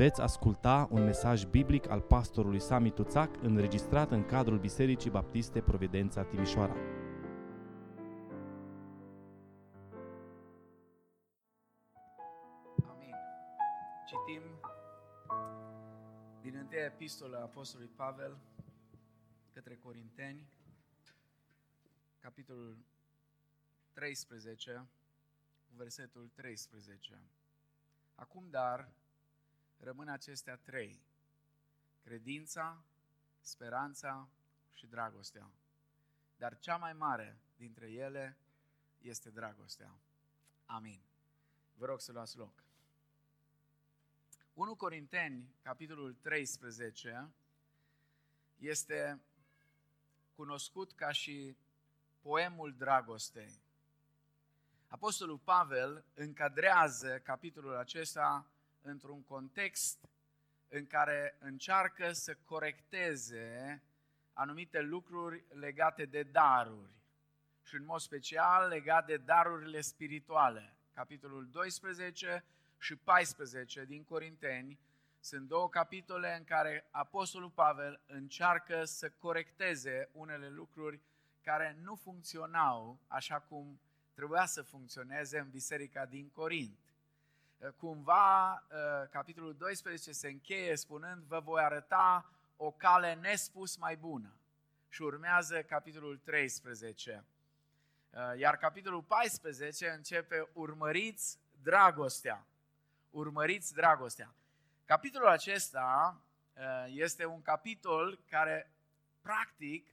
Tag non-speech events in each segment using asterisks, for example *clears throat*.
Veți asculta un mesaj biblic al pastorului Sami Tuțac înregistrat în cadrul Bisericii Baptiste Providența Timișoara. Amin. Citim din întâia epistolă a Apostolului Pavel către Corinteni, capitolul 13, versetul 13. Acum, dar, rămân acestea trei. Credința, speranța și dragostea. Dar cea mai mare dintre ele este dragostea. Amin. Vă rog să luați loc. 1 Corinteni, capitolul 13, este cunoscut ca și poemul dragostei. Apostolul Pavel încadrează capitolul acesta într-un context în care încearcă să corecteze anumite lucruri legate de daruri și în mod special legat de darurile spirituale. Capitolul 12 și 14 din Corinteni sunt două capitole în care Apostolul Pavel încearcă să corecteze unele lucruri care nu funcționau așa cum trebuia să funcționeze în biserica din Corint. Cumva, ă, capitolul 12 se încheie spunând, vă voi arăta o cale nespus mai bună. Și urmează capitolul 13. Ă, iar capitolul 14 începe, urmăriți dragostea. Urmăriți dragostea. Capitolul acesta ă, este un capitol care, practic,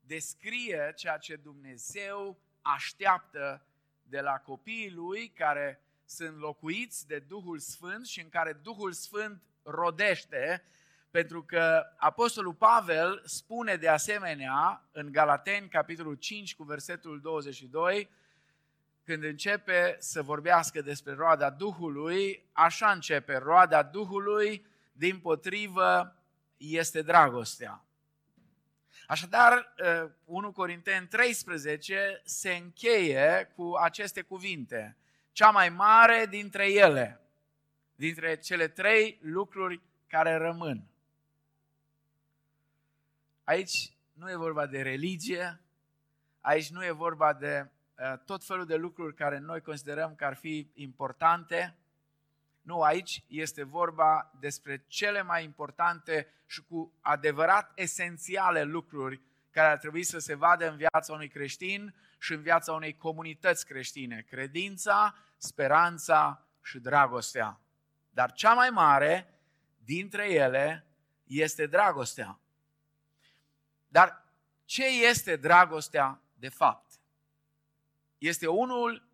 descrie ceea ce Dumnezeu așteaptă de la copiii lui care sunt locuiți de Duhul Sfânt și în care Duhul Sfânt rodește, pentru că Apostolul Pavel spune de asemenea în Galateni, capitolul 5, cu versetul 22, când începe să vorbească despre roada Duhului, așa începe, roada Duhului, din potrivă, este dragostea. Așadar, 1 uh, Corinteni 13 se încheie cu aceste cuvinte. Cea mai mare dintre ele, dintre cele trei lucruri care rămân. Aici nu e vorba de religie, aici nu e vorba de uh, tot felul de lucruri care noi considerăm că ar fi importante, nu, aici este vorba despre cele mai importante și cu adevărat esențiale lucruri care ar trebui să se vadă în viața unui creștin și în viața unei comunități creștine. Credința, speranța și dragostea. Dar cea mai mare dintre ele este dragostea. Dar ce este dragostea de fapt? Este unul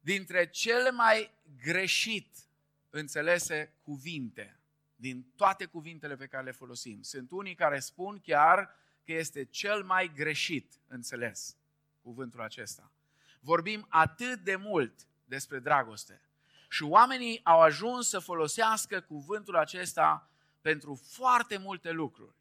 dintre cele mai greșit înțelese cuvinte din toate cuvintele pe care le folosim. Sunt unii care spun chiar că este cel mai greșit înțeles cuvântul acesta. Vorbim atât de mult despre dragoste și oamenii au ajuns să folosească cuvântul acesta pentru foarte multe lucruri.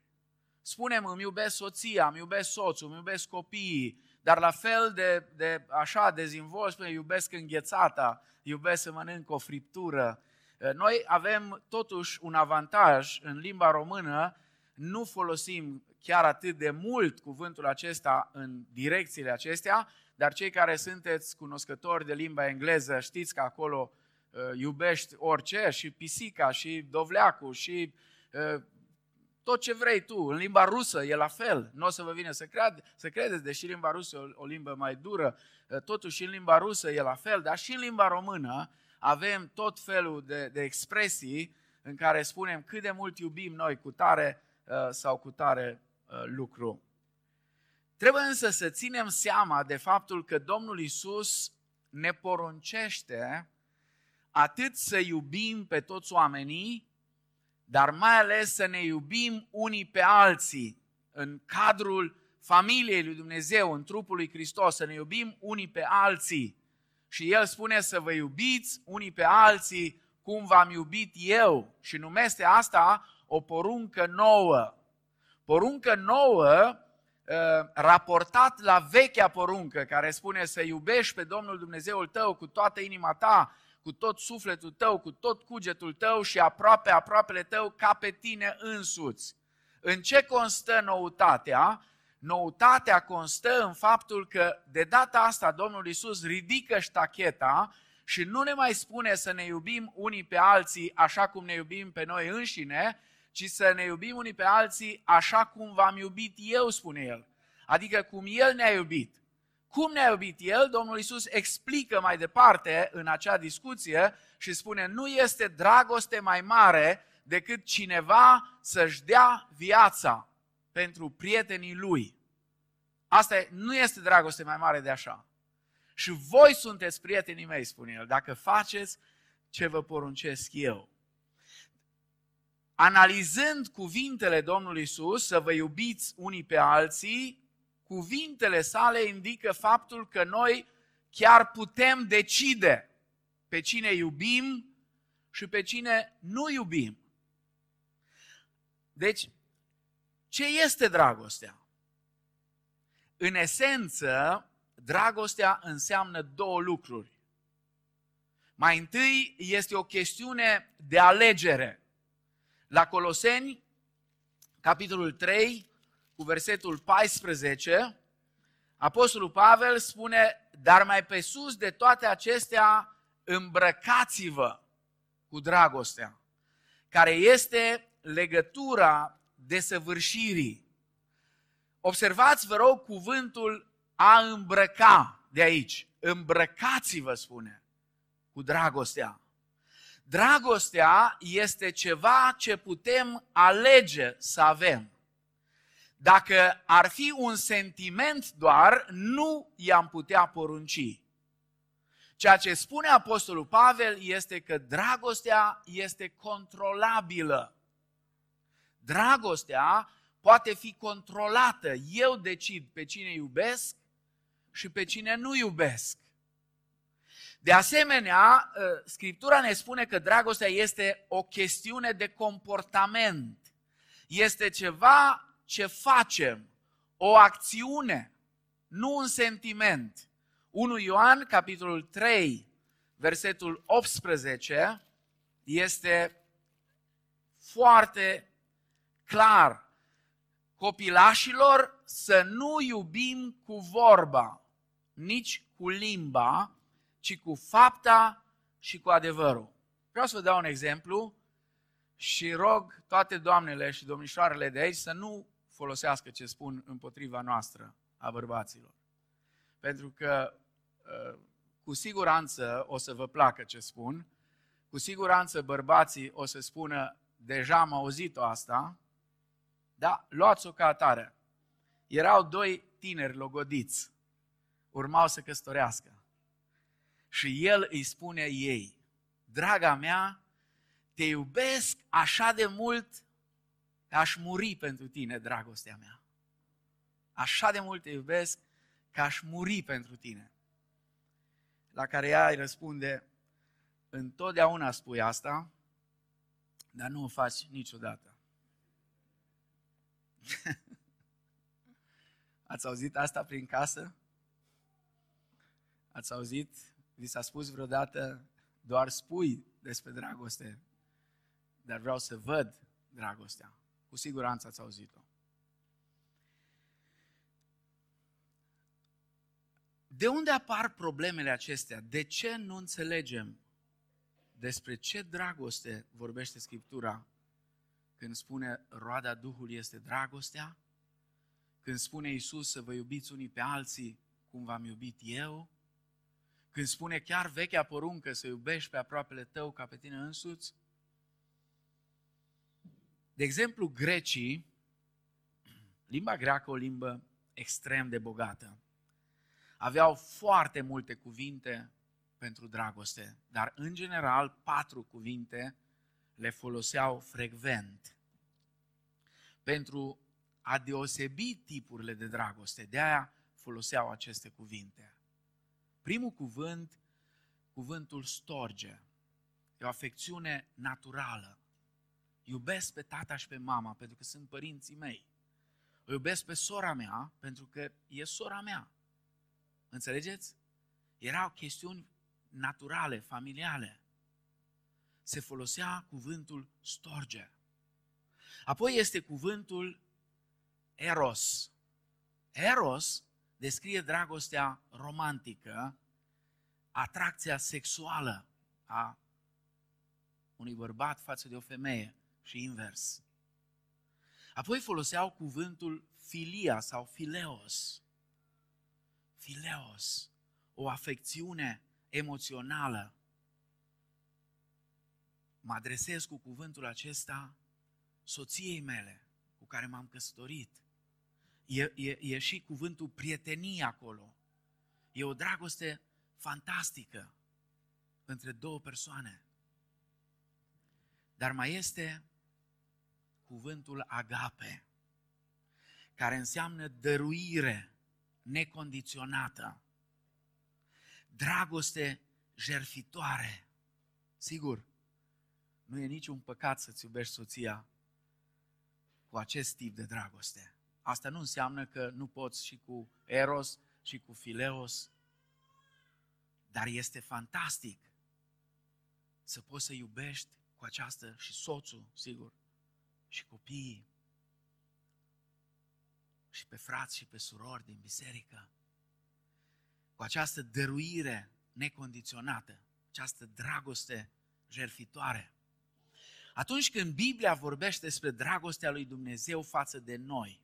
Spunem, îmi iubesc soția, îmi iubesc soțul, îmi iubesc copiii, dar la fel de, de așa dezvolți, spune, iubesc înghețata, iubesc să mănânc o friptură. Eh, noi avem totuși un avantaj în limba română, nu folosim chiar atât de mult cuvântul acesta în direcțiile acestea, dar cei care sunteți cunoscători de limba engleză știți că acolo uh, iubești orice, și pisica, și dovleacul, și uh, tot ce vrei tu. În limba rusă e la fel. Nu o să vă vină să, cred, să credeți, deși limba rusă e o, o limbă mai dură, uh, totuși în limba rusă e la fel, dar și în limba română avem tot felul de, de expresii în care spunem cât de mult iubim noi cu tare uh, sau cu tare uh, lucru. Trebuie însă să ținem seama de faptul că Domnul Isus ne poruncește atât să iubim pe toți oamenii, dar mai ales să ne iubim unii pe alții în cadrul familiei lui Dumnezeu, în trupul lui Hristos, să ne iubim unii pe alții. Și El spune să vă iubiți unii pe alții cum v-am iubit eu și numește asta o poruncă nouă. Poruncă nouă uh, raportat la vechea poruncă care spune să iubești pe Domnul Dumnezeul tău cu toată inima ta, cu tot sufletul tău, cu tot cugetul tău și aproape aproapele tău ca pe tine însuți. În ce constă noutatea? Noutatea constă în faptul că de data asta Domnul Isus ridică ștacheta și nu ne mai spune să ne iubim unii pe alții așa cum ne iubim pe noi înșine, ci să ne iubim unii pe alții așa cum v-am iubit eu, spune El. Adică cum El ne-a iubit. Cum ne-a iubit El, Domnul Isus explică mai departe în acea discuție și spune, nu este dragoste mai mare decât cineva să-și dea viața pentru prietenii lui. Asta nu este dragoste mai mare de așa. Și voi sunteți prietenii mei, spune el, dacă faceți ce vă poruncesc eu. Analizând cuvintele Domnului Isus, să vă iubiți unii pe alții, cuvintele sale indică faptul că noi chiar putem decide pe cine iubim și pe cine nu iubim. Deci, ce este dragostea? În esență, dragostea înseamnă două lucruri. Mai întâi este o chestiune de alegere. La Coloseni, capitolul 3, cu versetul 14, Apostolul Pavel spune, dar mai pe sus de toate acestea, îmbrăcați-vă cu dragostea, care este legătura desăvârșirii. Observați, vă rog, cuvântul a îmbrăca de aici. Îmbrăcați-vă, spune, cu dragostea. Dragostea este ceva ce putem alege să avem. Dacă ar fi un sentiment doar, nu i-am putea porunci. Ceea ce spune Apostolul Pavel este că dragostea este controlabilă. Dragostea poate fi controlată. Eu decid pe cine iubesc și pe cine nu iubesc. De asemenea, ă, Scriptura ne spune că dragostea este o chestiune de comportament. Este ceva ce facem, o acțiune, nu un sentiment. 1 Ioan, capitolul 3, versetul 18, este foarte clar. Copilașilor să nu iubim cu vorba, nici cu limba, ci cu fapta și cu adevărul. Vreau să vă dau un exemplu și rog toate doamnele și domnișoarele de aici să nu folosească ce spun împotriva noastră a bărbaților. Pentru că ă, cu siguranță o să vă placă ce spun, cu siguranță bărbații o să spună, deja am auzit-o asta, da, luați-o ca atare. Erau doi tineri logodiți urmau să căsătorească. Și el îi spune ei, draga mea, te iubesc așa de mult că aș muri pentru tine, dragostea mea. Așa de mult te iubesc că aș muri pentru tine. La care ea îi răspunde, întotdeauna spui asta, dar nu o faci niciodată. *laughs* Ați auzit asta prin casă? Ați auzit? Vi s-a spus vreodată, doar spui despre dragoste, dar vreau să văd dragostea. Cu siguranță ați auzit-o. De unde apar problemele acestea? De ce nu înțelegem despre ce dragoste vorbește Scriptura când spune roada Duhului este dragostea? Când spune Isus să vă iubiți unii pe alții cum v-am iubit eu? Când spune chiar vechea poruncă să iubești pe aproapele tău ca pe tine însuți? De exemplu, grecii, limba greacă o limbă extrem de bogată, aveau foarte multe cuvinte pentru dragoste, dar în general patru cuvinte le foloseau frecvent pentru a deosebi tipurile de dragoste. De aia foloseau aceste cuvinte. Primul cuvânt, cuvântul storge. E o afecțiune naturală. Iubesc pe tata și pe mama pentru că sunt părinții mei. O iubesc pe sora mea pentru că e sora mea. Înțelegeți? Erau chestiuni naturale, familiale. Se folosea cuvântul storge. Apoi este cuvântul eros. Eros descrie dragostea romantică, atracția sexuală a unui bărbat față de o femeie și invers. Apoi foloseau cuvântul filia sau fileos. Fileos, o afecțiune emoțională. Mă adresez cu cuvântul acesta soției mele cu care m-am căsătorit. E, e, e și cuvântul prietenie acolo. E o dragoste fantastică între două persoane. Dar mai este cuvântul agape, care înseamnă dăruire necondiționată, dragoste jerfitoare. Sigur, nu e niciun păcat să-ți iubești soția cu acest tip de dragoste. Asta nu înseamnă că nu poți și cu Eros și cu Fileos, dar este fantastic să poți să iubești cu această și soțul, sigur, și copiii, și pe frați și pe surori din biserică, cu această dăruire necondiționată, această dragoste jerfitoare. Atunci când Biblia vorbește despre dragostea lui Dumnezeu față de noi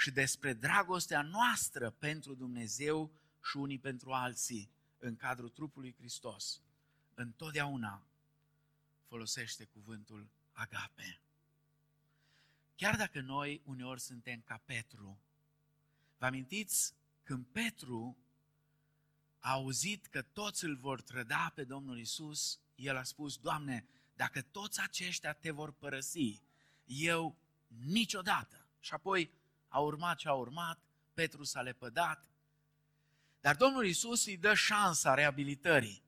și despre dragostea noastră pentru Dumnezeu și unii pentru alții în cadrul trupului Hristos, întotdeauna folosește cuvântul agape. Chiar dacă noi uneori suntem ca Petru, vă amintiți când Petru a auzit că toți îl vor trăda pe Domnul Isus, el a spus, Doamne, dacă toți aceștia te vor părăsi, eu niciodată. Și apoi a urmat ce a urmat, Petru s-a lepădat, dar Domnul Isus îi dă șansa reabilitării.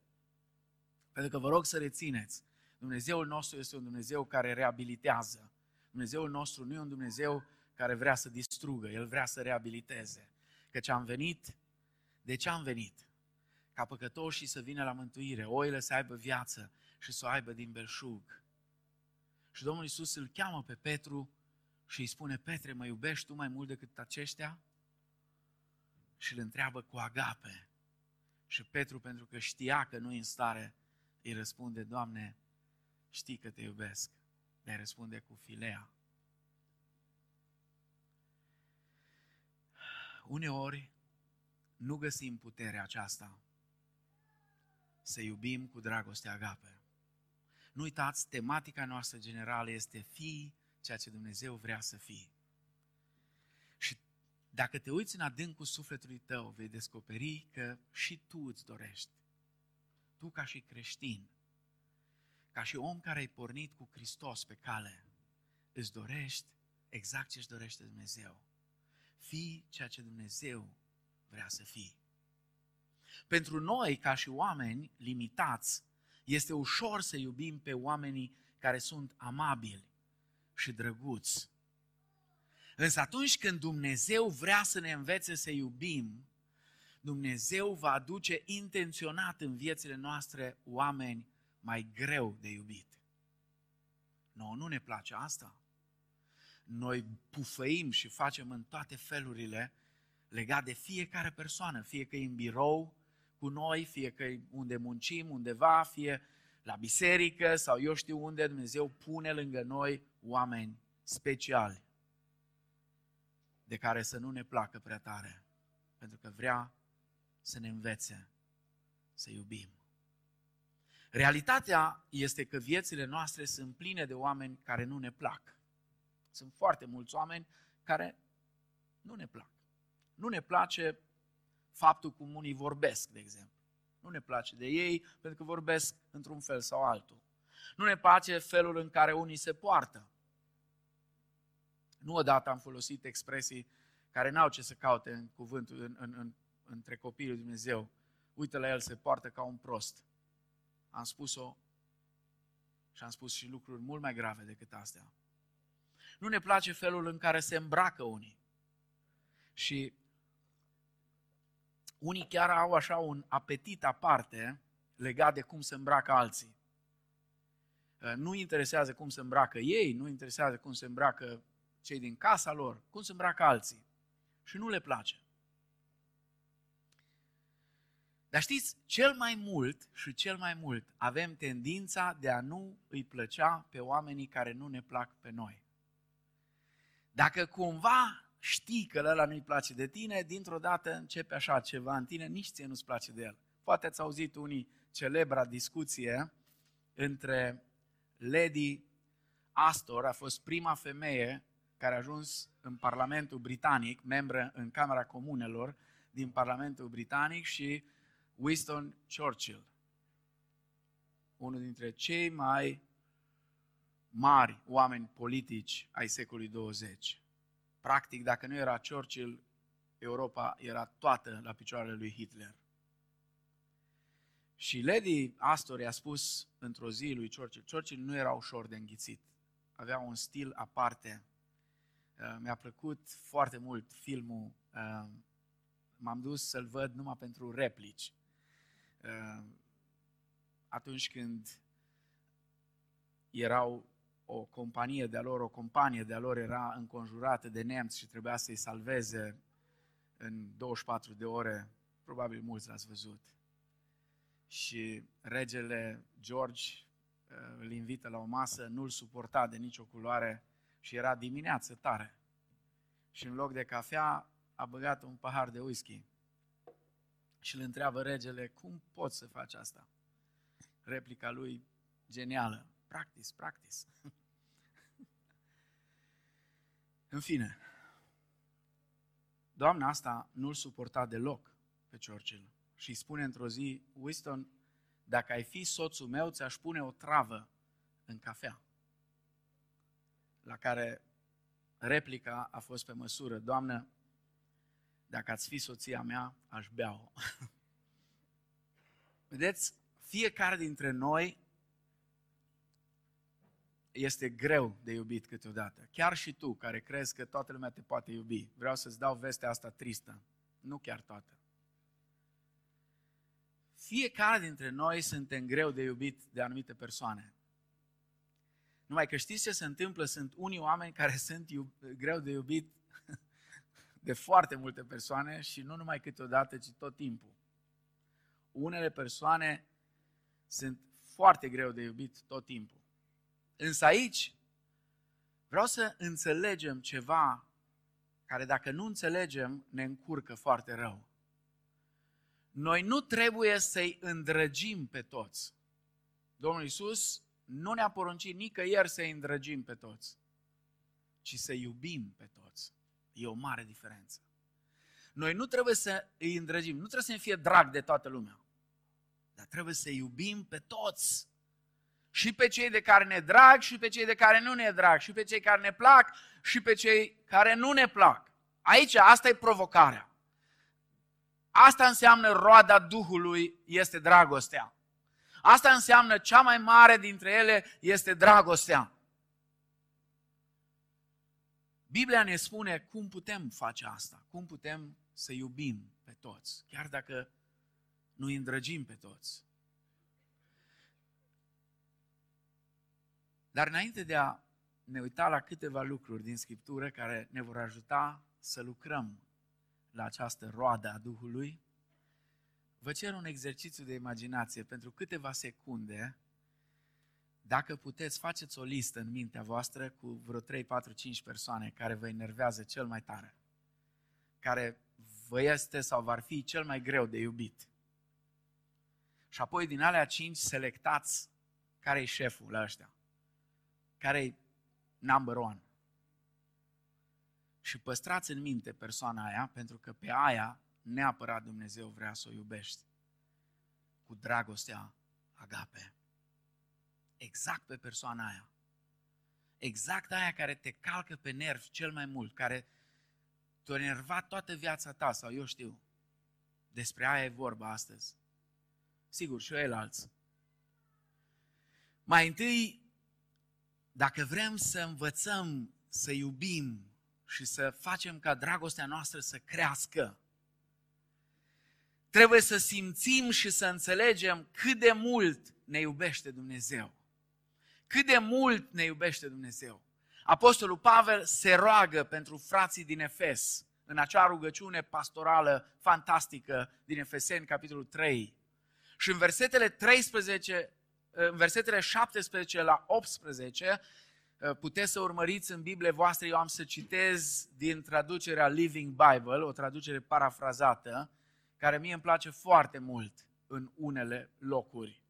Pentru că vă rog să rețineți, Dumnezeul nostru este un Dumnezeu care reabilitează. Dumnezeul nostru nu e un Dumnezeu care vrea să distrugă, El vrea să reabiliteze. Căci am venit, de ce am venit? Ca păcătoșii să vină la mântuire, oile să aibă viață și să o aibă din belșug. Și Domnul Isus îl cheamă pe Petru și îi spune, Petre, mă iubești tu mai mult decât aceștia? Și îl întreabă cu agape. Și Petru, pentru că știa că nu e în stare, îi răspunde, Doamne, știi că te iubesc, dar răspunde cu filea. Uneori nu găsim puterea aceasta să iubim cu dragoste agape. Nu uitați, tematica noastră generală este fi ceea ce Dumnezeu vrea să fii. Și dacă te uiți în adâncul sufletului tău, vei descoperi că și tu îți dorești. Tu ca și creștin, ca și om care ai pornit cu Hristos pe cale, îți dorești exact ce își dorește Dumnezeu. Fii ceea ce Dumnezeu vrea să fii. Pentru noi, ca și oameni limitați, este ușor să iubim pe oamenii care sunt amabili și drăguți. Însă atunci când Dumnezeu vrea să ne învețe să iubim, Dumnezeu va aduce intenționat în viețile noastre oameni mai greu de iubit. Noi nu ne place asta. Noi pufăim și facem în toate felurile legat de fiecare persoană, fie că e în birou cu noi, fie că e unde muncim, undeva, fie la biserică sau eu știu unde Dumnezeu pune lângă noi oameni speciali de care să nu ne placă prea tare, pentru că vrea să ne învețe să iubim. Realitatea este că viețile noastre sunt pline de oameni care nu ne plac. Sunt foarte mulți oameni care nu ne plac. Nu ne place faptul cum unii vorbesc, de exemplu. Nu ne place de ei pentru că vorbesc într-un fel sau altul. Nu ne place felul în care unii se poartă. Nu odată am folosit expresii care n-au ce să caute în cuvântul, în, în, în, între copiii lui Dumnezeu. Uite la el, se poartă ca un prost. Am spus-o și am spus și lucruri mult mai grave decât astea. Nu ne place felul în care se îmbracă unii. Și Unii chiar au așa un apetit aparte legat de cum se îmbracă alții. Uh, nu interesează cum se îmbracă ei, nu interesează cum se îmbracă cei din casa lor, cum se îmbracă alții. Și nu le place. Dar știți, cel mai mult și cel mai mult avem tendința de a nu îi plăcea pe oamenii care nu ne plac pe noi. Dacă cumva știi că ăla nu-i place de tine, dintr-o dată începe așa ceva în tine, nici ție nu-ți place de el. Poate ați auzit unii celebra discuție între Lady Astor, a fost prima femeie care a ajuns în Parlamentul Britanic, membră în Camera Comunelor din Parlamentul Britanic și Winston Churchill, unul dintre cei mai mari oameni politici ai secolului 20. Practic, dacă nu era Churchill, Europa era toată la picioarele lui Hitler. Și Lady Astor i-a spus într-o zi lui Churchill, Churchill nu era ușor de înghițit, avea un stil aparte. Uh, mi-a plăcut foarte mult filmul, uh, m-am dus să-l văd numai pentru replici. Uh, atunci când erau o companie de-a lor, o companie de-a lor era înconjurată de nemți și trebuia să-i salveze în 24 de ore, probabil mulți l-ați văzut. Și regele George uh, îl invită la o masă, nu-l suporta de nicio culoare și era dimineață tare. Și în loc de cafea a băgat un pahar de whisky și îl întreabă regele, cum poți să faci asta? Replica lui genială, practic, practic. *laughs* În fine, doamna asta nu-l suporta deloc pe Churchill și îi spune într-o zi, Winston, dacă ai fi soțul meu, ți-aș pune o travă în cafea. La care replica a fost pe măsură, Doamnă, dacă ați fi soția mea, aș bea-o. *laughs* Vedeți, fiecare dintre noi este greu de iubit câteodată. Chiar și tu, care crezi că toată lumea te poate iubi. Vreau să-ți dau vestea asta tristă. Nu chiar toată. Fiecare dintre noi suntem greu de iubit de anumite persoane. Numai că știți ce se întâmplă? Sunt unii oameni care *laughs* sunt iub- greu de iubit *laughs* de foarte multe persoane și nu numai câteodată, ci tot timpul. Unele persoane sunt foarte greu de iubit tot timpul. Însă aici vreau să înțelegem ceva care dacă nu înțelegem ne încurcă foarte rău. Noi nu trebuie să-i îndrăgim pe toți. Domnul Iisus nu ne-a poruncit nicăieri să-i îndrăgim pe toți, ci să iubim pe toți. E o mare diferență. Noi nu trebuie să îi îndrăgim, nu trebuie să ne fie drag de toată lumea, dar trebuie să iubim pe toți. Și pe cei de care ne drag, și pe cei de care nu ne drag, și pe cei care ne plac, și pe cei care nu ne plac. Aici, asta e provocarea. Asta înseamnă roada Duhului, este dragostea. Asta înseamnă cea mai mare dintre ele este dragostea. Biblia ne spune cum putem face asta, cum putem să iubim pe toți, chiar dacă nu îi îndrăgim pe toți. Dar înainte de a ne uita la câteva lucruri din Scriptură care ne vor ajuta să lucrăm la această roadă a Duhului, vă cer un exercițiu de imaginație pentru câteva secunde dacă puteți, faceți o listă în mintea voastră cu vreo 3, 4, 5 persoane care vă enervează cel mai tare, care vă este sau v-ar fi cel mai greu de iubit. Și apoi din alea 5 selectați care e șeful la ăștia, care e number one. Și păstrați în minte persoana aia, pentru că pe aia neapărat Dumnezeu vrea să o iubești cu dragostea agape exact pe persoana aia. Exact aia care te calcă pe nervi cel mai mult, care te-a enervat toată viața ta sau eu știu. Despre aia e vorba astăzi. Sigur, și el alți. Mai întâi, dacă vrem să învățăm să iubim și să facem ca dragostea noastră să crească, trebuie să simțim și să înțelegem cât de mult ne iubește Dumnezeu. Cât de mult ne iubește Dumnezeu. Apostolul Pavel se roagă pentru frații din Efes în acea rugăciune pastorală fantastică din Efeseni, capitolul 3. Și în versetele 13, în versetele 17 la 18, puteți să urmăriți în Biblie voastre, eu am să citez din traducerea Living Bible, o traducere parafrazată, care mie îmi place foarte mult în unele locuri.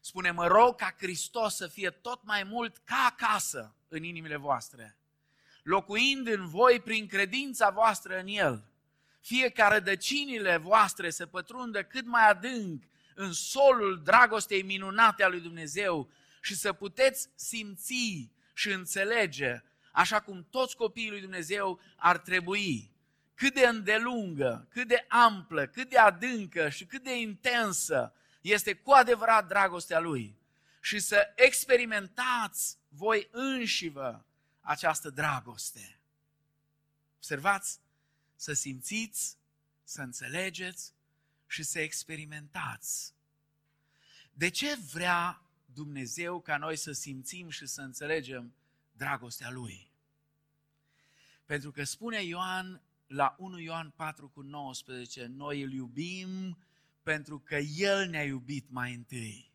Spune, mă rog ca Hristos să fie tot mai mult ca acasă în inimile voastre, locuind în voi prin credința voastră în El. Fie ca rădăcinile voastre să pătrundă cât mai adânc în solul dragostei minunate a lui Dumnezeu și să puteți simți și înțelege, așa cum toți copiii lui Dumnezeu ar trebui, cât de îndelungă, cât de amplă, cât de adâncă și cât de intensă este cu adevărat dragostea Lui. Și să experimentați voi înșivă această dragoste. Observați, să simțiți, să înțelegeți și să experimentați. De ce vrea Dumnezeu ca noi să simțim și să înțelegem dragostea Lui? Pentru că spune Ioan la 1 Ioan 4 cu 19, noi îl iubim pentru că El ne-a iubit mai întâi.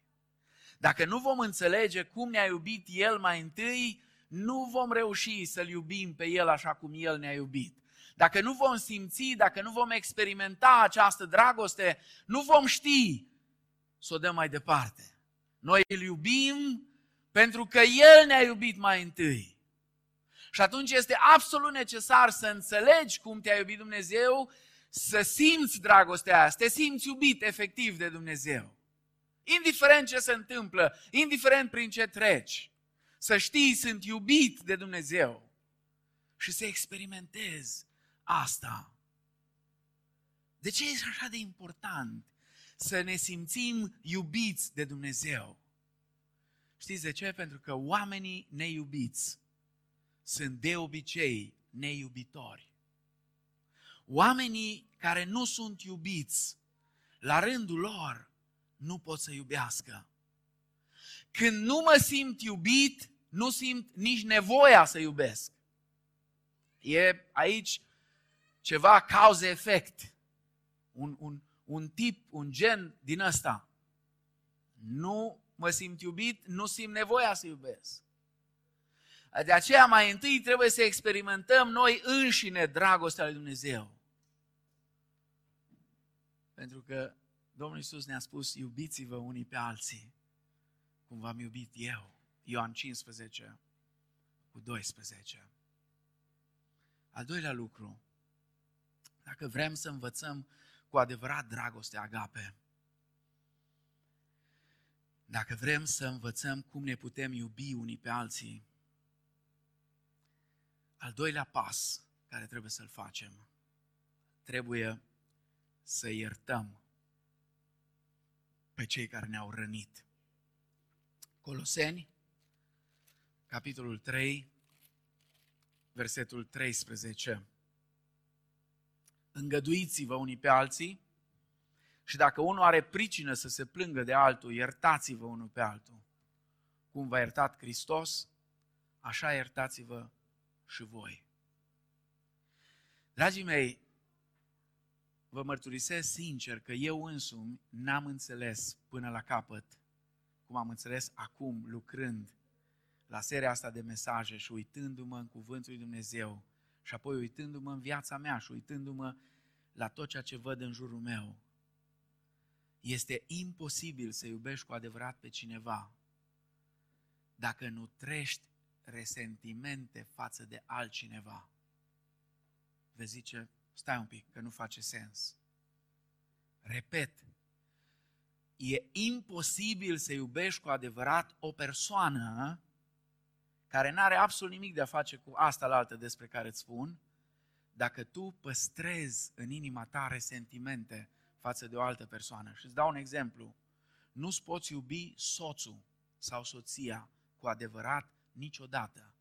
Dacă nu vom înțelege cum ne-a iubit El mai întâi, nu vom reuși să-L iubim pe El așa cum El ne-a iubit. Dacă nu vom simți, dacă nu vom experimenta această dragoste, nu vom ști să o dăm mai departe. Noi îl iubim pentru că El ne-a iubit mai întâi. Și atunci este absolut necesar să înțelegi cum te-a iubit Dumnezeu, să simți dragostea aia, să te simți iubit efectiv de Dumnezeu. Indiferent ce se întâmplă, indiferent prin ce treci, să știi, sunt iubit de Dumnezeu și să experimentezi asta. De ce este așa de important să ne simțim iubiți de Dumnezeu? Știți de ce? Pentru că oamenii neiubiți sunt de obicei neiubitori. Oamenii care nu sunt iubiți, la rândul lor, nu pot să iubească. Când nu mă simt iubit, nu simt nici nevoia să iubesc. E aici ceva cauze-efect. Un, un, un tip, un gen din ăsta. Nu mă simt iubit, nu simt nevoia să iubesc. De aceea mai întâi trebuie să experimentăm noi înșine dragostea lui Dumnezeu. Pentru că Domnul Iisus ne-a spus, iubiți-vă unii pe alții, cum v-am iubit eu. Ioan 15 cu 12. Al doilea lucru, dacă vrem să învățăm cu adevărat dragostea agape, dacă vrem să învățăm cum ne putem iubi unii pe alții, al doilea pas care trebuie să-l facem, trebuie să iertăm pe cei care ne-au rănit. Coloseni, capitolul 3, versetul 13. Îngăduiți-vă unii pe alții și dacă unul are pricină să se plângă de altul, iertați-vă unul pe altul. Cum v-a iertat Hristos, așa iertați-vă și voi. Dragii mei, vă mărturisesc sincer că eu însumi n-am înțeles până la capăt, cum am înțeles acum lucrând la seria asta de mesaje și uitându-mă în Cuvântul lui Dumnezeu și apoi uitându-mă în viața mea și uitându-mă la tot ceea ce văd în jurul meu. Este imposibil să iubești cu adevărat pe cineva dacă nu trești resentimente față de altcineva. Vezi zice, stai un pic, că nu face sens. Repet, e imposibil să iubești cu adevărat o persoană care nu are absolut nimic de a face cu asta la altă despre care îți spun, dacă tu păstrezi în inima ta resentimente față de o altă persoană. Și îți dau un exemplu. Nu-ți poți iubi soțul sau soția cu adevărat niciodată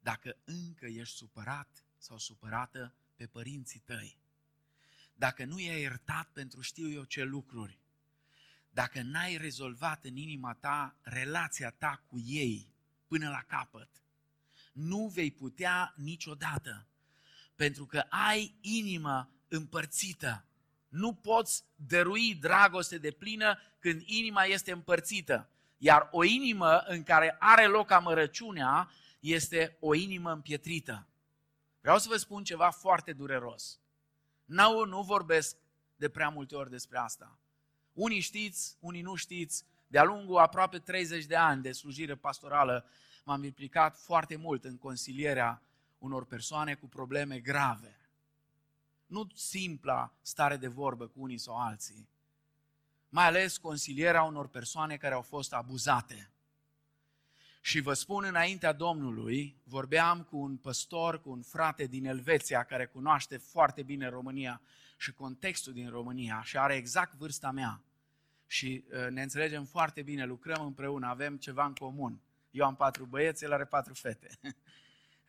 dacă încă ești supărat sau supărată pe părinții tăi. dacă nu i-ai iertat pentru știu eu ce lucruri, dacă n-ai rezolvat în inima ta relația ta cu ei până la capăt, nu vei putea niciodată, pentru că ai inimă împărțită. Nu poți dărui dragoste de plină când inima este împărțită. Iar o inimă în care are loc amărăciunea este o inimă împietrită. Vreau să vă spun ceva foarte dureros. Nu, nu vorbesc de prea multe ori despre asta. Unii știți, unii nu știți. De-a lungul aproape 30 de ani de slujire pastorală m-am implicat foarte mult în consilierea unor persoane cu probleme grave. Nu simpla stare de vorbă cu unii sau alții, mai ales consilierea unor persoane care au fost abuzate. Și vă spun înaintea Domnului, vorbeam cu un păstor, cu un frate din Elveția care cunoaște foarte bine România și contextul din România și are exact vârsta mea. Și uh, ne înțelegem foarte bine, lucrăm împreună, avem ceva în comun. Eu am patru băieți, el are patru fete. *laughs*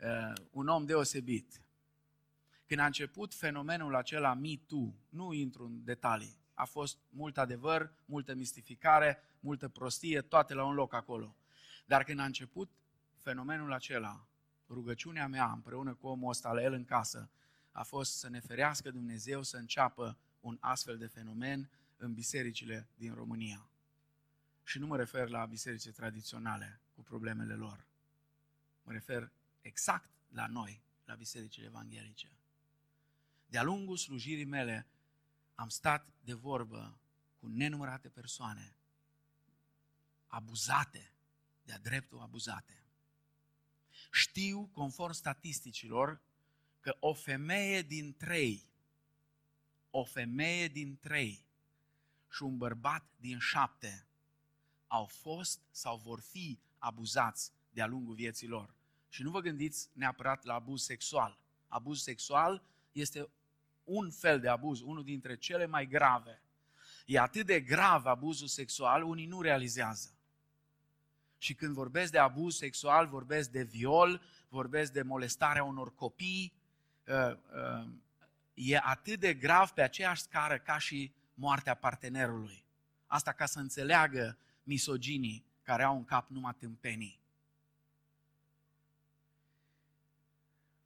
Uh, un om deosebit. Când a început fenomenul acela Me Too, nu intru în detalii, a fost mult adevăr, multă mistificare, multă prostie, toate la un loc acolo. Dar când a început fenomenul acela, rugăciunea mea împreună cu omul ăsta la el în casă a fost să ne ferească Dumnezeu să înceapă un astfel de fenomen în bisericile din România. Și nu mă refer la biserici tradiționale cu problemele lor. Mă refer exact la noi, la bisericile evanghelice. De-a lungul slujirii mele am stat de vorbă cu nenumărate persoane abuzate, de-a dreptul abuzate. Știu, conform statisticilor, că o femeie din trei, o femeie din trei și un bărbat din șapte au fost sau vor fi abuzați de-a lungul vieții lor. Și nu vă gândiți neapărat la abuz sexual. Abuz sexual este un fel de abuz, unul dintre cele mai grave. E atât de grav abuzul sexual, unii nu realizează. Și când vorbesc de abuz sexual, vorbesc de viol, vorbesc de molestarea unor copii, uh, uh, e atât de grav pe aceeași scară ca și moartea partenerului. Asta ca să înțeleagă misoginii care au în cap numai tâmpenii.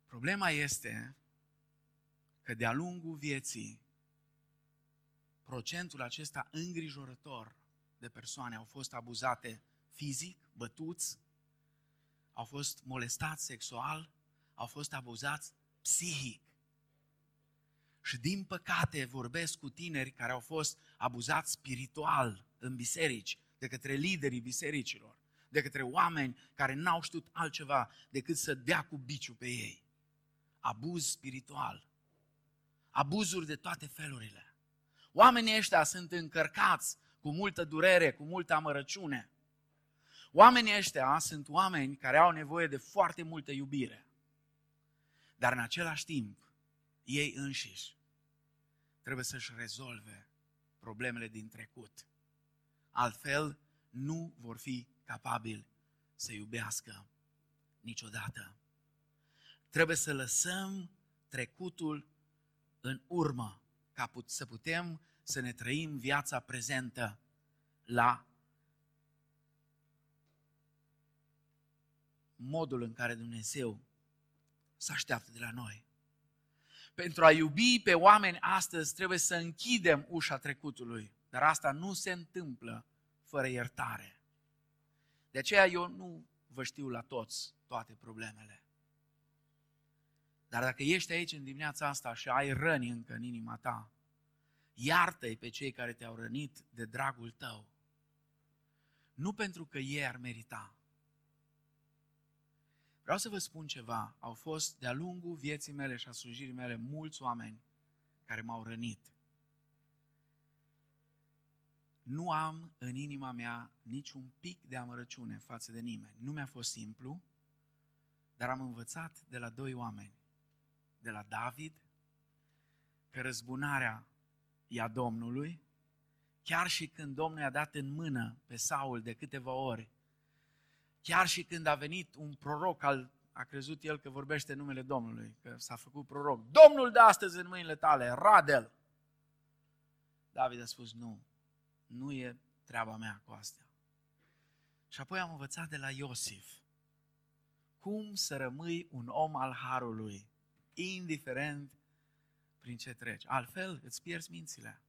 Problema este că de-a lungul vieții, procentul acesta îngrijorător de persoane au fost abuzate fizic, bătuți, au fost molestați sexual, au fost abuzați psihic. Și din păcate vorbesc cu tineri care au fost abuzați spiritual în biserici, de către liderii bisericilor, de către oameni care n-au știut altceva decât să dea cu biciu pe ei. Abuz spiritual. Abuzuri de toate felurile. Oamenii ăștia sunt încărcați cu multă durere, cu multă amărăciune. Oamenii ăștia sunt oameni care au nevoie de foarte multă iubire. Dar în același timp, ei înșiși trebuie să-și rezolve problemele din trecut. Altfel, nu vor fi capabili să iubească niciodată. Trebuie să lăsăm trecutul în urmă, ca să putem să ne trăim viața prezentă la modul în care Dumnezeu se așteaptă de la noi. Pentru a iubi pe oameni astăzi trebuie să închidem ușa trecutului, dar asta nu se întâmplă fără iertare. De aceea eu nu vă știu la toți toate problemele. Dar dacă ești aici în dimineața asta și ai răni încă în inima ta, iartă-i pe cei care te-au rănit de dragul tău. Nu pentru că ei ar merita, Vreau să vă spun ceva. Au fost de-a lungul vieții mele și a slujirii mele mulți oameni care m-au rănit. Nu am în inima mea niciun pic de amărăciune față de nimeni. Nu mi-a fost simplu, dar am învățat de la doi oameni. De la David, că răzbunarea e a Domnului, chiar și când Domnul i-a dat în mână pe Saul de câteva ori Chiar și când a venit un proroc, al, a crezut el că vorbește numele Domnului, că s-a făcut proroc. Domnul de astăzi în mâinile tale, Radel. David a spus, nu, nu e treaba mea cu astea. Și apoi am învățat de la Iosif cum să rămâi un om al harului, indiferent prin ce treci. Altfel îți pierzi mințile.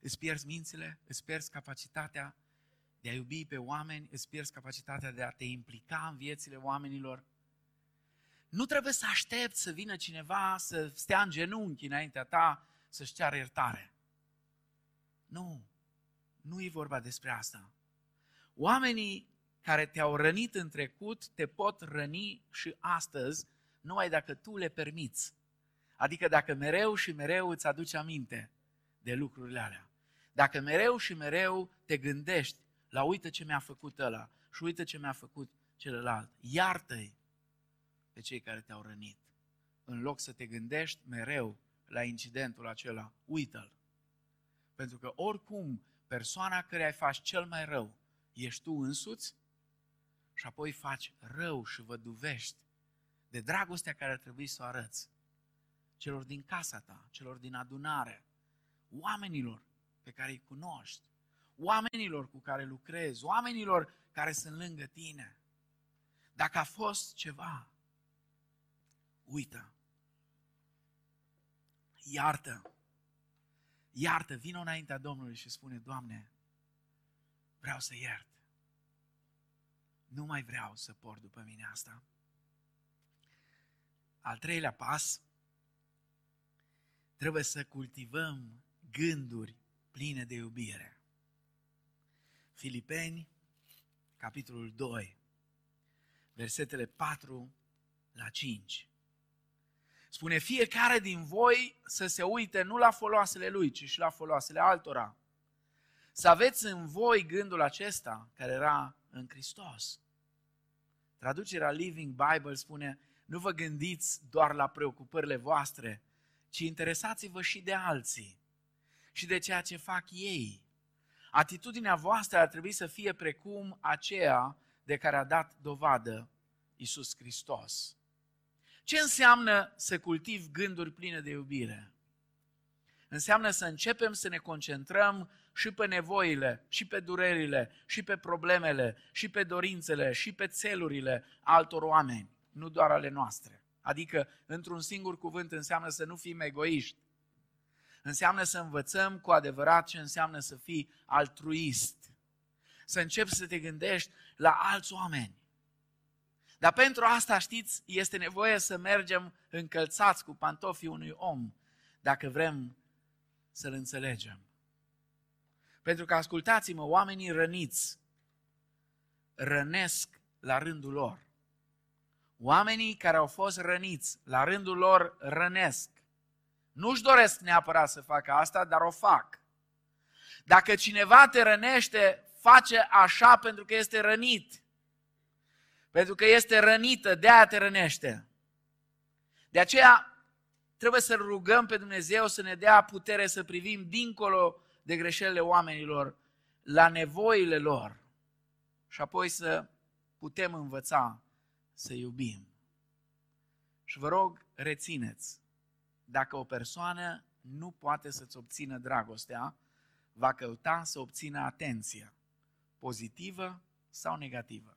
Îți pierzi mințile, îți pierzi capacitatea de a iubi pe oameni, îți pierzi capacitatea de a te implica în viețile oamenilor. Nu trebuie să aștepți să vină cineva să stea în genunchi înaintea ta să-și ceară iertare. Nu, nu e vorba despre asta. Oamenii care te-au rănit în trecut te pot răni și astăzi, numai dacă tu le permiți. Adică dacă mereu și mereu îți aduci aminte de lucrurile alea. Dacă mereu și mereu te gândești la uite ce mi-a făcut ăla și uite ce mi-a făcut celălalt, iartă-i pe cei care te-au rănit. În loc să te gândești mereu la incidentul acela, uită-l. Pentru că oricum persoana care ai faci cel mai rău ești tu însuți și apoi faci rău și văduvești de dragostea care ar trebui să o arăți celor din casa ta, celor din adunare, oamenilor pe care îi cunoști, oamenilor cu care lucrezi, oamenilor care sunt lângă tine. Dacă a fost ceva, uită. Iartă. Iartă, vină înaintea Domnului și spune, Doamne, vreau să iert. Nu mai vreau să port după mine asta. Al treilea pas, trebuie să cultivăm gânduri pline de iubire. Filipeni, capitolul 2, versetele 4 la 5. Spune, fiecare din voi să se uite nu la foloasele lui, ci și la foloasele altora. Să aveți în voi gândul acesta care era în Hristos. Traducerea Living Bible spune, nu vă gândiți doar la preocupările voastre, ci interesați-vă și de alții și de ceea ce fac ei. Atitudinea voastră ar trebui să fie precum aceea de care a dat dovadă Isus Hristos. Ce înseamnă să cultiv gânduri pline de iubire? Înseamnă să începem să ne concentrăm și pe nevoile, și pe durerile, și pe problemele, și pe dorințele, și pe țelurile altor oameni, nu doar ale noastre. Adică, într-un singur cuvânt, înseamnă să nu fim egoiști. Înseamnă să învățăm cu adevărat ce înseamnă să fii altruist. Să începi să te gândești la alți oameni. Dar pentru asta, știți, este nevoie să mergem încălțați cu pantofii unui om, dacă vrem să-l înțelegem. Pentru că, ascultați-mă, oamenii răniți rănesc la rândul lor. Oamenii care au fost răniți, la rândul lor rănesc. Nu-și doresc neapărat să facă asta, dar o fac. Dacă cineva te rănește, face așa pentru că este rănit. Pentru că este rănită, de aia te rănește. De aceea trebuie să rugăm pe Dumnezeu să ne dea putere să privim dincolo de greșelile oamenilor la nevoile lor și apoi să putem învăța să iubim. Și vă rog, rețineți, dacă o persoană nu poate să-ți obțină dragostea, va căuta să obțină atenția, pozitivă sau negativă.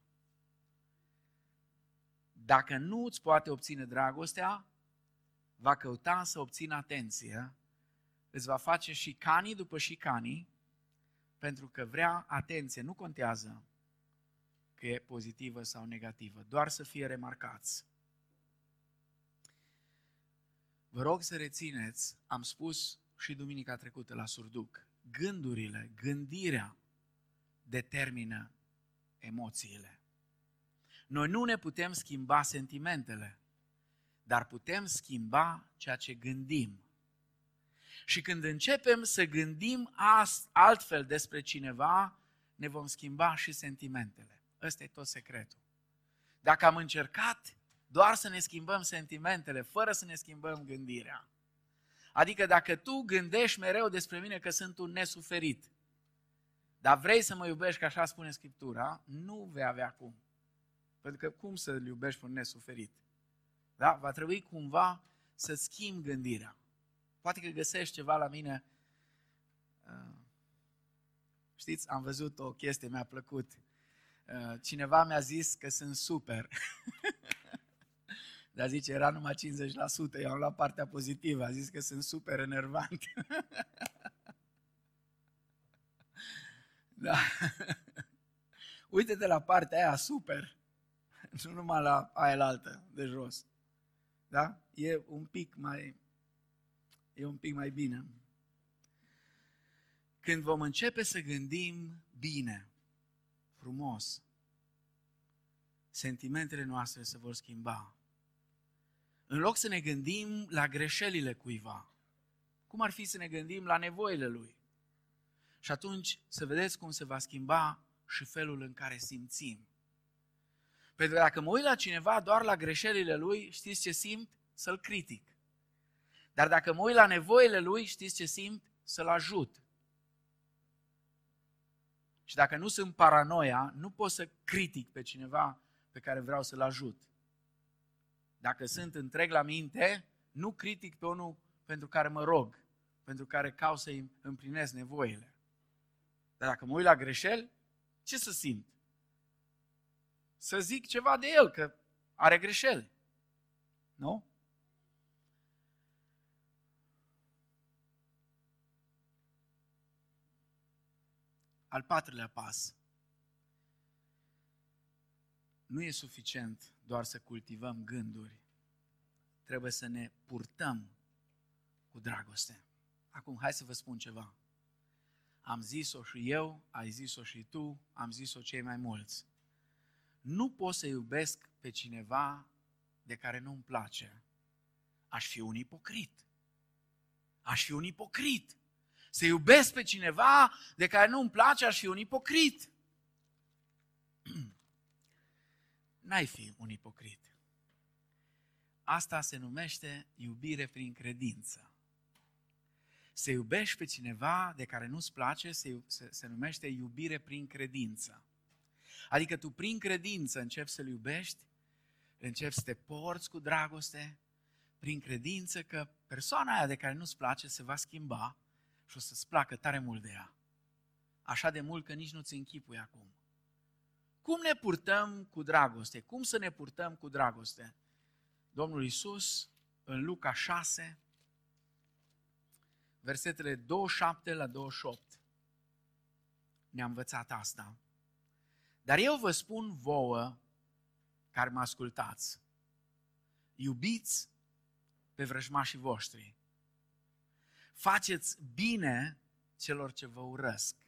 Dacă nu îți poate obține dragostea, va căuta să obțină atenție, îți va face și canii după și canii, pentru că vrea atenție, nu contează că e pozitivă sau negativă, doar să fie remarcați. Vă rog să rețineți, am spus și duminica trecută la Surduc, gândurile, gândirea determină emoțiile. Noi nu ne putem schimba sentimentele, dar putem schimba ceea ce gândim. Și când începem să gândim altfel despre cineva, ne vom schimba și sentimentele. Ăsta e tot secretul. Dacă am încercat doar să ne schimbăm sentimentele, fără să ne schimbăm gândirea, adică dacă tu gândești mereu despre mine că sunt un nesuferit, dar vrei să mă iubești, că așa spune Scriptura, nu vei avea cum. Pentru că cum să-l iubești pe un nesuferit? Da? Va trebui cumva să schimbi gândirea. Poate că găsești ceva la mine Uh, știți, am văzut o chestie, mi-a plăcut. Uh, cineva mi-a zis că sunt super. *laughs* Dar zice, era numai 50%, eu am luat partea pozitivă, a zis că sunt super enervant. da. Uite-te la partea aia super, nu numai la aia altă, de jos. Da? E un pic mai, e un pic mai bine. Când vom începe să gândim bine, frumos, sentimentele noastre se vor schimba. În loc să ne gândim la greșelile cuiva, cum ar fi să ne gândim la nevoile lui? Și atunci să vedeți cum se va schimba și felul în care simțim. Pentru că dacă mă uit la cineva doar la greșelile lui, știți ce simt? Să-l critic. Dar dacă mă uit la nevoile lui, știți ce simt? Să-l ajut. Și dacă nu sunt paranoia, nu pot să critic pe cineva pe care vreau să-l ajut. Dacă sunt întreg la minte, nu critic pe unul pentru care mă rog, pentru care caut să-i împlinesc nevoile. Dar dacă mă uit la greșeli, ce să simt? Să zic ceva de el, că are greșeli. Nu? Al patrulea pas. Nu e suficient doar să cultivăm gânduri. Trebuie să ne purtăm cu dragoste. Acum, hai să vă spun ceva. Am zis-o și eu, ai zis-o și tu, am zis-o cei mai mulți. Nu pot să iubesc pe cineva de care nu-mi place. Aș fi un ipocrit. Aș fi un ipocrit. Să iubesc pe cineva de care nu-mi place, aș fi un ipocrit. *clears throat* N-ai fi un ipocrit. Asta se numește iubire prin credință. Să iubești pe cineva de care nu-ți place se, se, se numește iubire prin credință. Adică tu prin credință începi să-l iubești, începi să te porți cu dragoste, prin credință că persoana aia de care nu-ți place se va schimba și o să-ți placă tare mult de ea. Așa de mult că nici nu-ți închipui acum. Cum ne purtăm cu dragoste? Cum să ne purtăm cu dragoste? Domnul Isus, în Luca 6, versetele 27 la 28, ne-a învățat asta. Dar eu vă spun vouă, care mă ascultați, iubiți pe vrăjmașii voștri, faceți bine celor ce vă urăsc.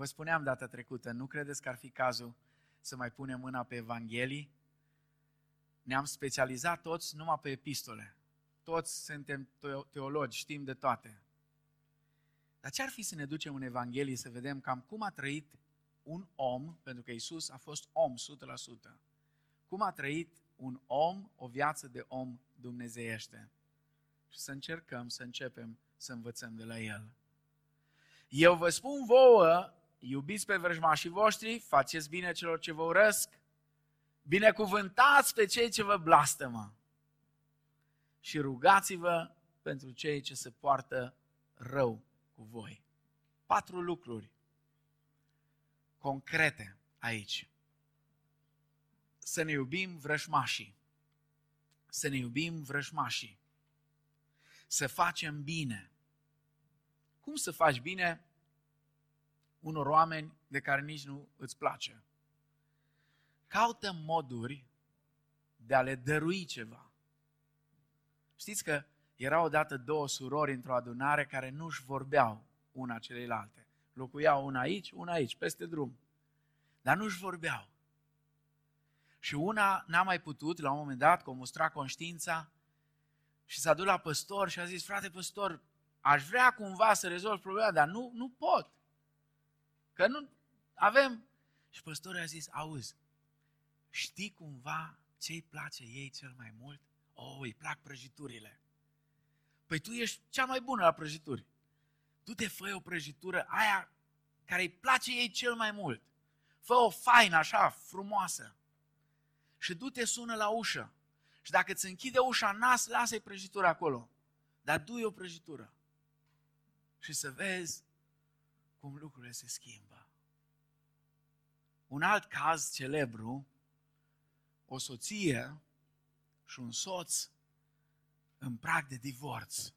Vă spuneam data trecută, nu credeți că ar fi cazul să mai punem mâna pe Evanghelii? Ne-am specializat toți numai pe epistole. Toți suntem teologi, știm de toate. Dar ce ar fi să ne ducem în Evanghelie să vedem cam cum a trăit un om, pentru că Isus a fost om 100%, cum a trăit un om o viață de om dumnezeiește. Și să încercăm să începem să învățăm de la el. Eu vă spun vouă, iubiți pe vrăjmașii voștri, faceți bine celor ce vă urăsc, binecuvântați pe cei ce vă blastămă și rugați-vă pentru cei ce se poartă rău cu voi. Patru lucruri concrete aici. Să ne iubim vrăjmașii. Să ne iubim vrăjmașii. Să facem bine. Cum să faci bine unor oameni de care nici nu îți place? Caută moduri de a le dărui ceva. Știți că erau odată două surori într-o adunare care nu-și vorbeau una celelalte. Locuiau una aici, una aici, peste drum. Dar nu-și vorbeau. Și una n-a mai putut, la un moment dat, că o mustra conștiința, și s-a dus la păstor și a zis, frate păstor, aș vrea cumva să rezolv problema, dar nu, nu pot. Că nu avem... Și păstorul a zis, auzi, știi cumva ce îi place ei cel mai mult? Oh, îi plac prăjiturile. Păi tu ești cea mai bună la prăjituri. Tu te fă o prăjitură aia care îi place ei cel mai mult. Fă o faină așa, frumoasă. Și du-te sună la ușă. Și dacă îți închide ușa nas, lasă-i prăjitura acolo. Dar du o prăjitură. și să vezi cum lucrurile se schimbă. Un alt caz celebru, o soție și un soț în prag de divorț.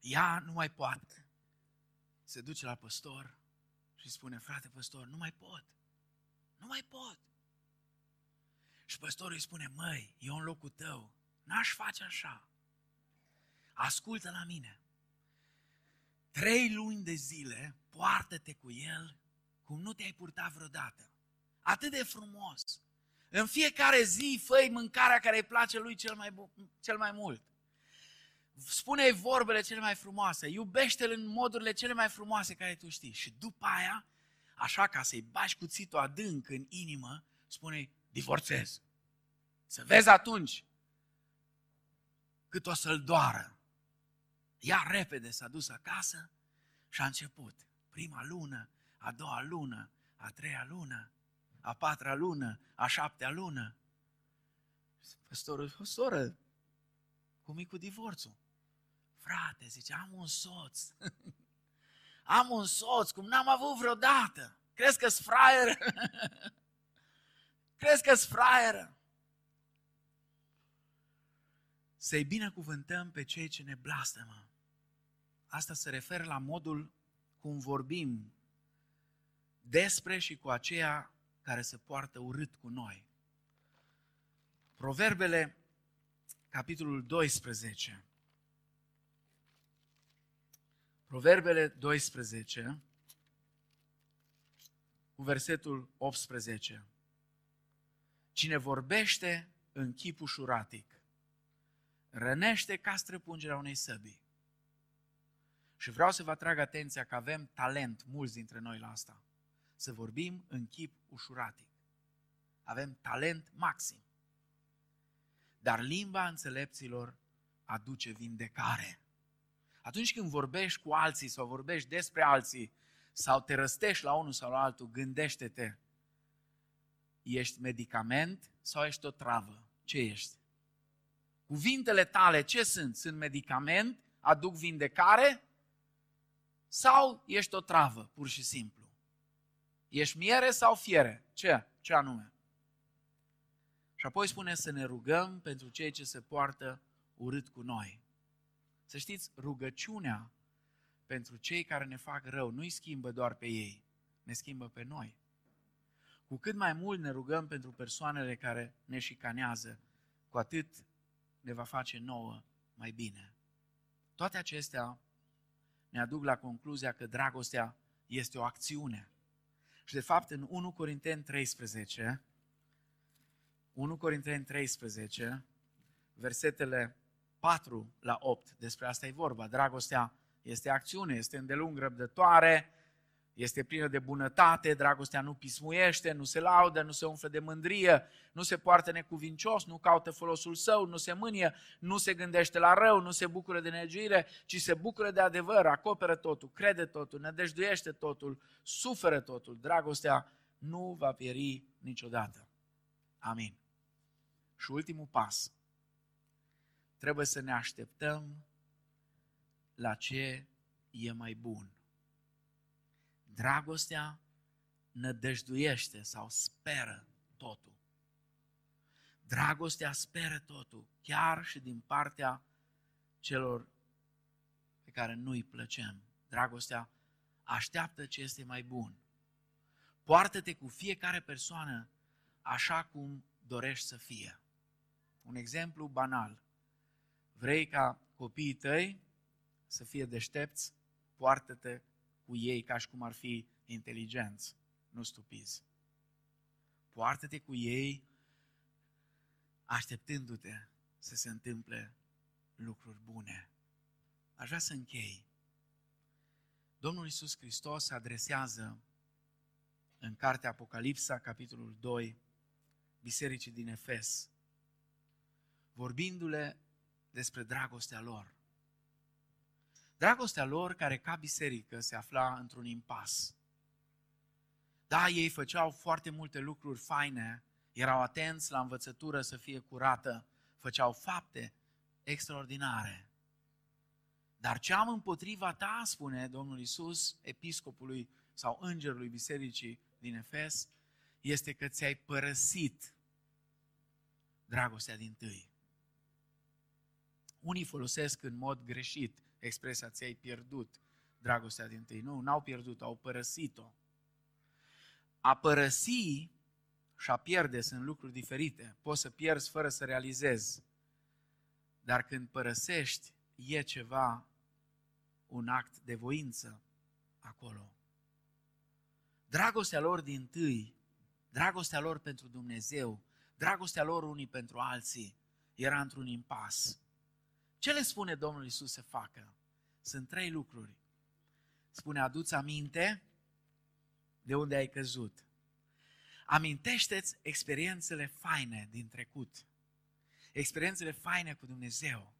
Ea nu mai poate. Se duce la păstor și spune, frate păstor, nu mai pot. Nu mai pot. Și păstorul îi spune, măi, eu în locul tău, n-aș face așa. Ascultă la mine. Trei luni de zile, poartă-te cu el cum nu te-ai purtat vreodată. Atât de frumos. În fiecare zi fă mâncarea care îi place lui cel mai, cel mai mult. Spune-i vorbele cele mai frumoase, iubește-l în modurile cele mai frumoase care tu știi. Și după aia, așa ca să-i bași cuțitul adânc în inimă, spune divorțez. Să vezi atunci cât o să-l doară. Ea repede s-a dus acasă și a început. Prima lună, a doua lună, a treia lună, a patra lună, a șaptea lună. Păstorul, o soră, cum e cu divorțul? Frate, zice, am un soț. *laughs* am un soț, cum n-am avut vreodată. Crezi că-s fraier? *laughs* Crezi că-s fraieră? Să-i binecuvântăm pe cei ce ne blastămă. Asta se referă la modul cum vorbim despre și cu aceia care se poartă urât cu noi. Proverbele, capitolul 12. Proverbele 12, cu versetul 18. Cine vorbește în chip ușuratic, rănește ca străpungerea unei săbii. Și vreau să vă atrag atenția că avem talent, mulți dintre noi la asta, să vorbim în chip ușuratic. Avem talent maxim. Dar limba înțelepților aduce vindecare. Atunci când vorbești cu alții sau vorbești despre alții sau te răstești la unul sau la altul, gândește-te. Ești medicament sau ești o travă? Ce ești? Cuvintele tale ce sunt? Sunt medicament? Aduc vindecare? Sau ești o travă, pur și simplu? Ești miere sau fiere? Ce? Ce anume? Și apoi spune să ne rugăm pentru cei ce se poartă urât cu noi. Să știți, rugăciunea pentru cei care ne fac rău nu îi schimbă doar pe ei, ne schimbă pe noi. Cu cât mai mult ne rugăm pentru persoanele care ne șicanează, cu atât ne va face nouă mai bine. Toate acestea ne aduc la concluzia că dragostea este o acțiune. Și de fapt în 1 Corinteni 13, 1 Corinteni 13, versetele 4 la 8, despre asta e vorba. Dragostea este acțiune, este îndelung răbdătoare, este plină de bunătate, dragostea nu pismuiește, nu se laudă, nu se umflă de mândrie, nu se poartă necuvincios, nu caută folosul său, nu se mânie, nu se gândește la rău, nu se bucură de negiuire, ci se bucură de adevăr, acoperă totul, crede totul, nădăjduiește totul, suferă totul. Dragostea nu va pieri niciodată. Amin. Și ultimul pas. Trebuie să ne așteptăm la ce e mai bun. Dragostea nădăjduiește sau speră totul. Dragostea speră totul, chiar și din partea celor pe care nu îi plăcem. Dragostea așteaptă ce este mai bun. Poartă-te cu fiecare persoană așa cum dorești să fie. Un exemplu banal. Vrei ca copiii tăi să fie deștepți? Poartă-te cu ei ca și cum ar fi inteligenți, nu stupizi. Poartă-te cu ei așteptându-te să se întâmple lucruri bune. Aș vrea să închei. Domnul Iisus Hristos se adresează în cartea Apocalipsa, capitolul 2, bisericii din Efes, vorbindu-le despre dragostea lor. Dragostea lor, care ca biserică se afla într-un impas. Da, ei făceau foarte multe lucruri faine, erau atenți la învățătură să fie curată, făceau fapte extraordinare. Dar ce am împotriva ta, spune Domnul Isus, episcopului sau îngerului bisericii din Efes, este că ți-ai părăsit dragostea din tâi. Unii folosesc în mod greșit expresia ți-ai pierdut dragostea din tâi. Nu, n-au pierdut au părăsit-o. A părăsi și a pierde sunt lucruri diferite. Poți să pierzi fără să realizezi. Dar când părăsești, e ceva, un act de voință acolo. Dragostea lor din tâi, dragostea lor pentru Dumnezeu, dragostea lor unii pentru alții, era într-un impas. Ce le spune Domnul Isus să facă? Sunt trei lucruri. Spune, aduți aminte de unde ai căzut. Amintește-ți experiențele faine din trecut. Experiențele faine cu Dumnezeu.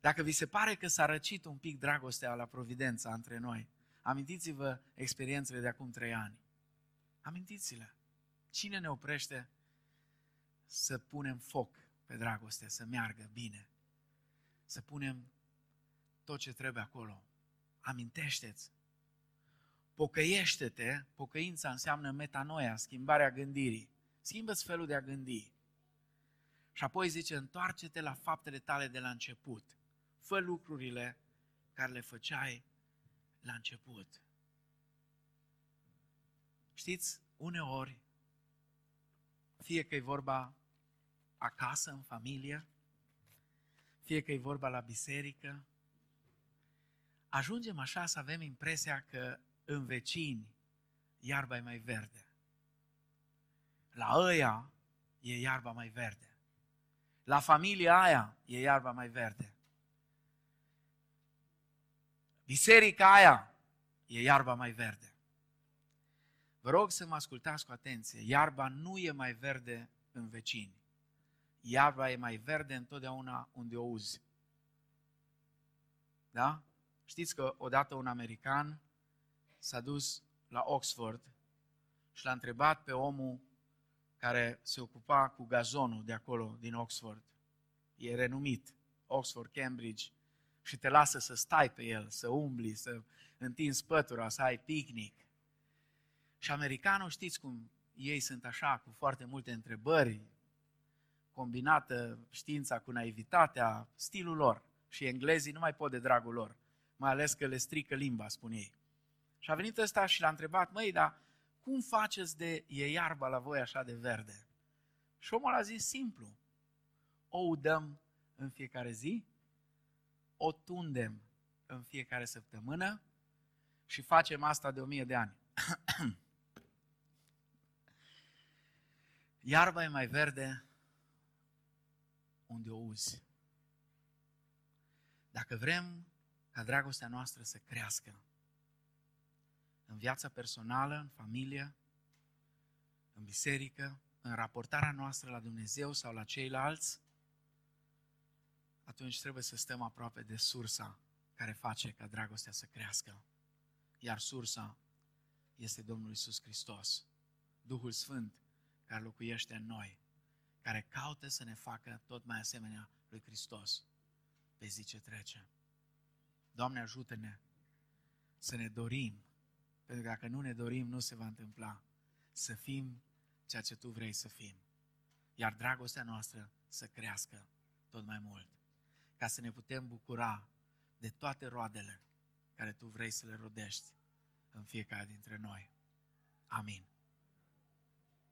Dacă vi se pare că s-a răcit un pic dragostea la providența între noi, amintiți-vă experiențele de acum trei ani. Amintiți-le. Cine ne oprește să punem foc pe dragoste, să meargă bine? Să punem tot ce trebuie acolo. Amintește-ți. Pocăiește-te, pocăința înseamnă metanoia, schimbarea gândirii. Schimbă-ți felul de a gândi. Și apoi zice, întoarce-te la faptele tale de la început. Fă lucrurile care le făceai la început. Știți, uneori, fie că e vorba acasă, în familie, fie că e vorba la biserică, ajungem așa să avem impresia că în vecini iarba e mai verde. La ăia e iarba mai verde. La familia aia e iarba mai verde. Biserica aia e iarba mai verde. Vă rog să mă ascultați cu atenție. Iarba nu e mai verde în vecini. Iarba e mai verde întotdeauna unde o uzi. Da? Știți că odată un american s-a dus la Oxford și l-a întrebat pe omul care se ocupa cu gazonul de acolo, din Oxford. E renumit, Oxford, Cambridge, și te lasă să stai pe el, să umbli, să întinzi pătura, să ai picnic. Și americanul, știți cum ei sunt așa, cu foarte multe întrebări, combinată știința cu naivitatea, stilul lor. Și englezii nu mai pot de dragul lor, mai ales că le strică limba, spun ei. Și a venit ăsta și l-a întrebat, măi, dar cum faceți de e iarba la voi așa de verde? Și omul a zis simplu, o udăm în fiecare zi, o tundem în fiecare săptămână și facem asta de o mie de ani. *coughs* Iarba e mai verde unde o uzi. Dacă vrem ca dragostea noastră să crească, în viața personală, în familie, în biserică, în raportarea noastră la Dumnezeu sau la ceilalți, atunci trebuie să stăm aproape de sursa care face ca dragostea să crească. Iar sursa este Domnul Isus Hristos, Duhul Sfânt care locuiește în noi, care caută să ne facă tot mai asemenea lui Hristos pe zi ce trece. Doamne, ajută-ne să ne dorim pentru că dacă nu ne dorim, nu se va întâmpla. Să fim ceea ce Tu vrei să fim. Iar dragostea noastră să crească tot mai mult. Ca să ne putem bucura de toate roadele care Tu vrei să le rodești în fiecare dintre noi. Amin.